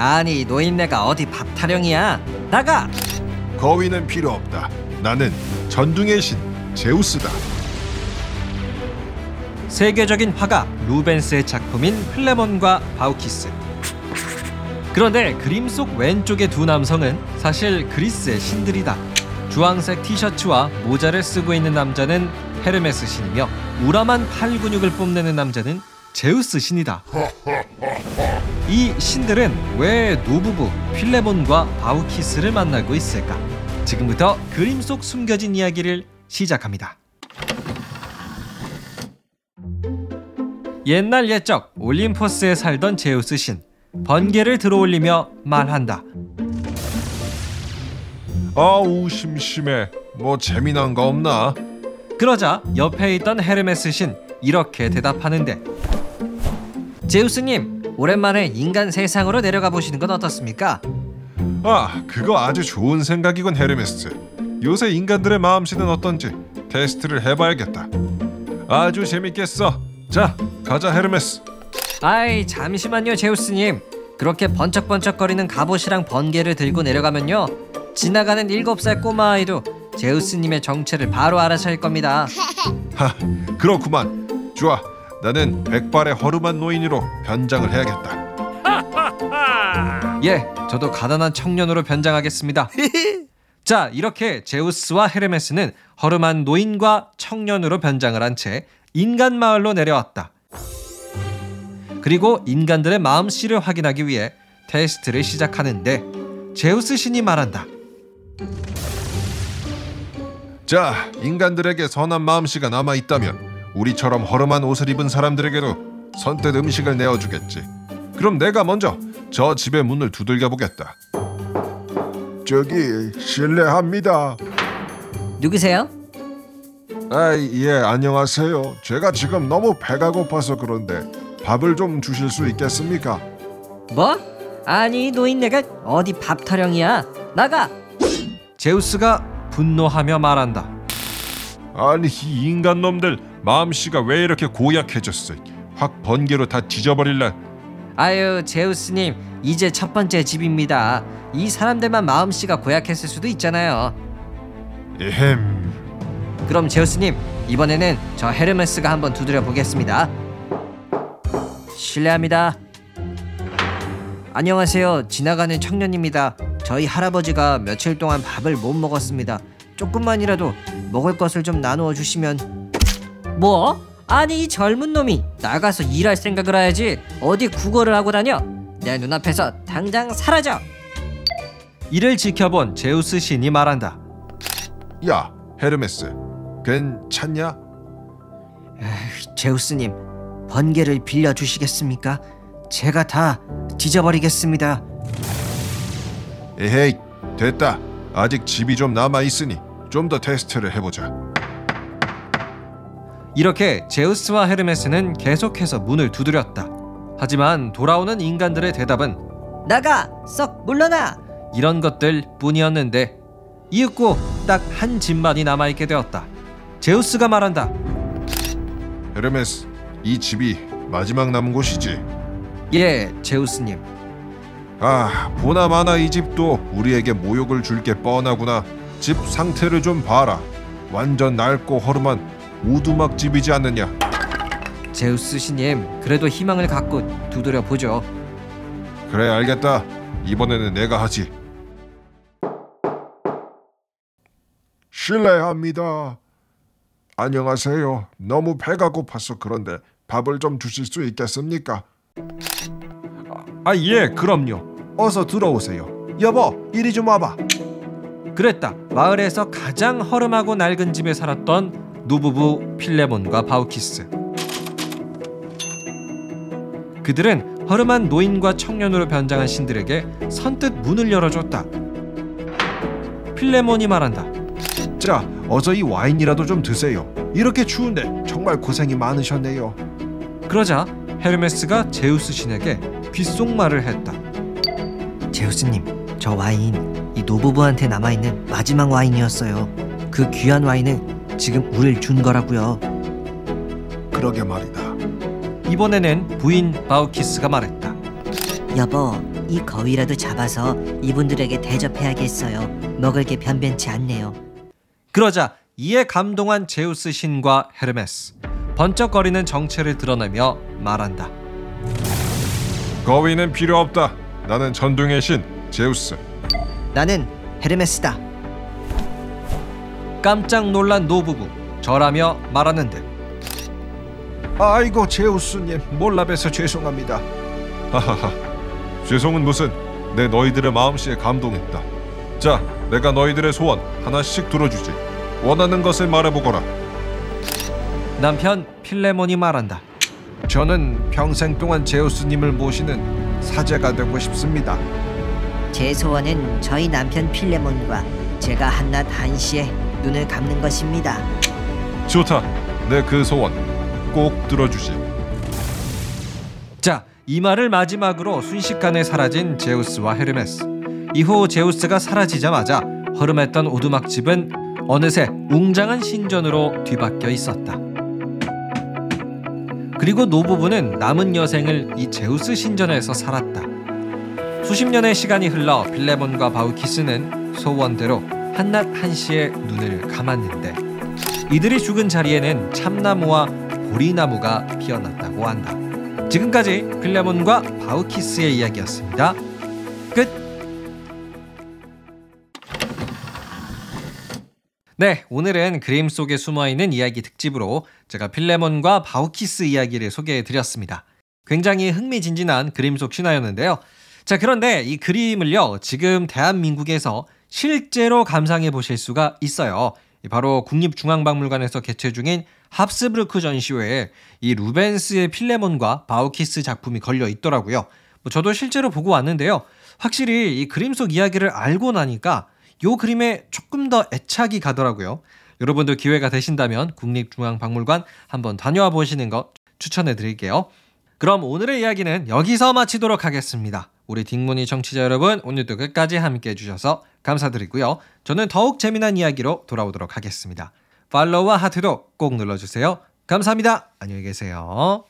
아니 노인네가 어디 밥 타령이야? 나가! 거위는 필요 없다. 나는 전둥의 신 제우스다. 세계적인 화가 루벤스의 작품인 플레몬과 바우키스. 그런데 그림 속 왼쪽의 두 남성은 사실 그리스의 신들이다. 주황색 티셔츠와 모자를 쓰고 있는 남자는 헤르메스 신이며 우람한 팔 근육을 뽐내는 남자는 제우스 신이다. 이 신들은 왜 노부부 필레몬과 바우키스를 만나고 있을까? 지금부터 그림 속 숨겨진 이야기를 시작합니다. 옛날 옛적 올림포스에 살던 제우스 신 번개를 들어올리며 말한다. 아우 심심해. 뭐 재미난 거 없나? 그러자 옆에 있던 헤르메스 신 이렇게 대답하는데 제우스님 오랜만에 인간 세상으로 내려가 보시는 건 어떻습니까? 아, 그거 아주 좋은 생각이군 헤르메스. 요새 인간들의 마음씨는 어떤지 테스트를 해봐야겠다. 아주 재밌겠어. 자, 가자 헤르메스. 아이 잠시만요 제우스님 그렇게 번쩍번쩍거리는 갑옷이랑 번개를 들고 내려가면요 지나가는 일곱 살 꼬마 아이도 제우스님의 정체를 바로 알아챌 겁니다 하, 그렇구만. 좋아. 나는 백발의 허름한 노인으로 변장을 해야겠다. 예, 저도 가난한 청년으로 변장하겠습니다. 자, 이렇게 제우스와 헤르메스는 허름한 노인과 청년으로 변장을 한 채 인간 마을로 내려왔다. 그리고 인간들의 마음씨를 확인하기 위해 테스트를 시작하는데 제우스 신이 말한다. 자, 인간들에게 선한 마음씨가 남아 있다면 우리처럼 허름한 옷을 입은 사람들에게도 선뜻 음식을 내어주겠지. 그럼 내가 먼저 저 집의 문을 두들겨 보겠다. 저기 실례합니다. 누구세요? 아, 예, 안녕하세요. 제가 지금 너무 배가 고파서 그런데 밥을 좀 주실 수 있겠습니까? 뭐? 아니 노인네가 어디 밥 타령이야 나가 제우스가 분노하며 말한다. 아니, 이 인간 놈들 마음씨가 왜 이렇게 고약해졌어? 확 번개로 다 뒤져버릴라. 아유 제우스님 이제 첫 번째 집입니다. 이 사람들만 마음씨가 고약했을 수도 있잖아요. 에헴. 그럼 제우스님 이번에는 저 헤르메스가 한번 두드려 보겠습니다. 실례합니다. 안녕하세요. 지나가는 청년입니다. 저희 할아버지가 며칠 동안 밥을 못 먹었습니다. 조금만이라도 먹을 것을 좀 나누어 주시면 뭐? 아니 이 젊은 놈이 나가서 일할 생각을 해야지 어디 국어를 하고 다녀 내 눈앞에서 당장 사라져 이를 지켜본 제우스 신이 말한다. 야, 헤르메스. 괜찮냐? 제우스님 번개를 빌려 주시겠습니까? 제가 다 뒤져버리겠습니다. 에헤이, 됐다. 아직 집이 좀 남아 있으니 좀 더 테스트를 해보자. 이렇게 제우스와 헤르메스는 계속해서 문을 두드렸다. 하지만 돌아오는 인간들의 대답은 나가 썩 물러나. 이런 것들 뿐이었는데 이윽고 딱 한 집만이 남아있게 되었다. 제우스가 말한다. 헤르메스, 이 집이 마지막 남은 곳이지. 예, 제우스님. 아, 보나마나 이 집도 우리에게 모욕을 줄 게 뻔하구나. 집 상태를 좀 봐라. 완전 낡고 허름한 오두막 집이지 않느냐. 제우스 신님, 그래도 희망을 갖고 두드려 보죠. 그래, 알겠다. 이번에는 내가 하지. 실례합니다. 안녕하세요. 너무 배가 고파서 그런데 밥을 좀 주실 수 있겠습니까? 아, 예, 그럼요. 어서 들어오세요. 여보, 이리 좀 와봐. 그랬다. 마을에서 가장 허름하고 낡은 집에 살았던 노부부 필레몬과 바우키스. 그들은 허름한 노인과 청년으로 변장한 신들에게 선뜻 문을 열어줬다. 필레몬이 말한다. 자, 어서 이 와인이라도 좀 드세요. 이렇게 추운데 정말 고생이 많으셨네요. 그러자 헤르메스가 제우스 신에게 귓속말을 했다. 제우스님, 저 와인 이 노부부한테 남아 있는 마지막 와인이었어요. 그 귀한 와인은 지금 우릴 준 거라고요. 그러게 말이다. 이번에는 부인 바우키스가 말했다. 여보, 이 거위라도 잡아서 이분들에게 대접해야겠어요. 먹을 게 변변치 않네요. 그러자 이에 감동한 제우스 신과 헤르메스 번쩍거리는 정체를 드러내며 말한다. 거위는 필요 없다. 나는 전둥의 신 제우스. 나는 헤르메스다. 깜짝 놀란 노부부 절하며 말하는데 아이고 제우스님 몰라 뵈서 죄송합니다. 하하하. 죄송은 무슨 내 너희들의 마음씨에 감동했다. 자, 내가 너희들의 소원 하나씩 들어주지. 원하는 것을 말해보거라. 남편 필레몬이 말한다. 저는 평생 동안 제우스님을 모시는 사제가 되고 싶습니다. 제 소원은 저희 남편 필레몬과 제가 한낮 한시에 눈을 감는 것입니다. 좋다. 내 그 소원 꼭 들어주지. 자, 이 말을 마지막으로 순식간에 사라진 제우스와 헤르메스. 이후 제우스가 사라지자마자 허름했던 오두막집은 어느새 웅장한 신전으로 뒤바뀌어 있었다. 그리고 노부부는 남은 여생을 이 제우스 신전에서 살았다. 수십 년의 시간이 흘러 빌레몬과 바우키스는 소원대로 한낮 한시에 눈을 감았는데 이들이 죽은 자리에는 참나무와 보리나무가 피어났다고 한다. 지금까지 필레몬과 바우키스의 이야기였습니다. 끝. 네, 오늘은 그림 속에 숨어 있는 이야기 특집으로 제가 필레몬과 바우키스 이야기를 소개해 드렸습니다. 굉장히 흥미진진한 그림 속 신화였는데요. 자, 그런데 이 그림을요, 지금 대한민국에서 실제로 감상해 보실 수가 있어요. 바로 국립중앙박물관에서 개최 중인 합스부르크 전시회에 이 루벤스의 필레몬과 바우키스 작품이 걸려 있더라고요. 뭐 저도 실제로 보고 왔는데요. 확실히 이 그림 속 이야기를 알고 나니까 요 그림에 조금 더 애착이 가더라고요. 여러분도 기회가 되신다면 국립중앙박물관 한번 다녀와 보시는 거 추천해 드릴게요. 그럼 오늘의 이야기는 여기서 마치도록 하겠습니다. 우리 딩문이 청취자 여러분 오늘도 끝까지 함께 해 주셔서 감사드리고요. 저는 더욱 재미난 이야기로 돌아오도록 하겠습니다. 팔로우와 하트도 꼭 눌러주세요. 감사합니다. 안녕히 계세요.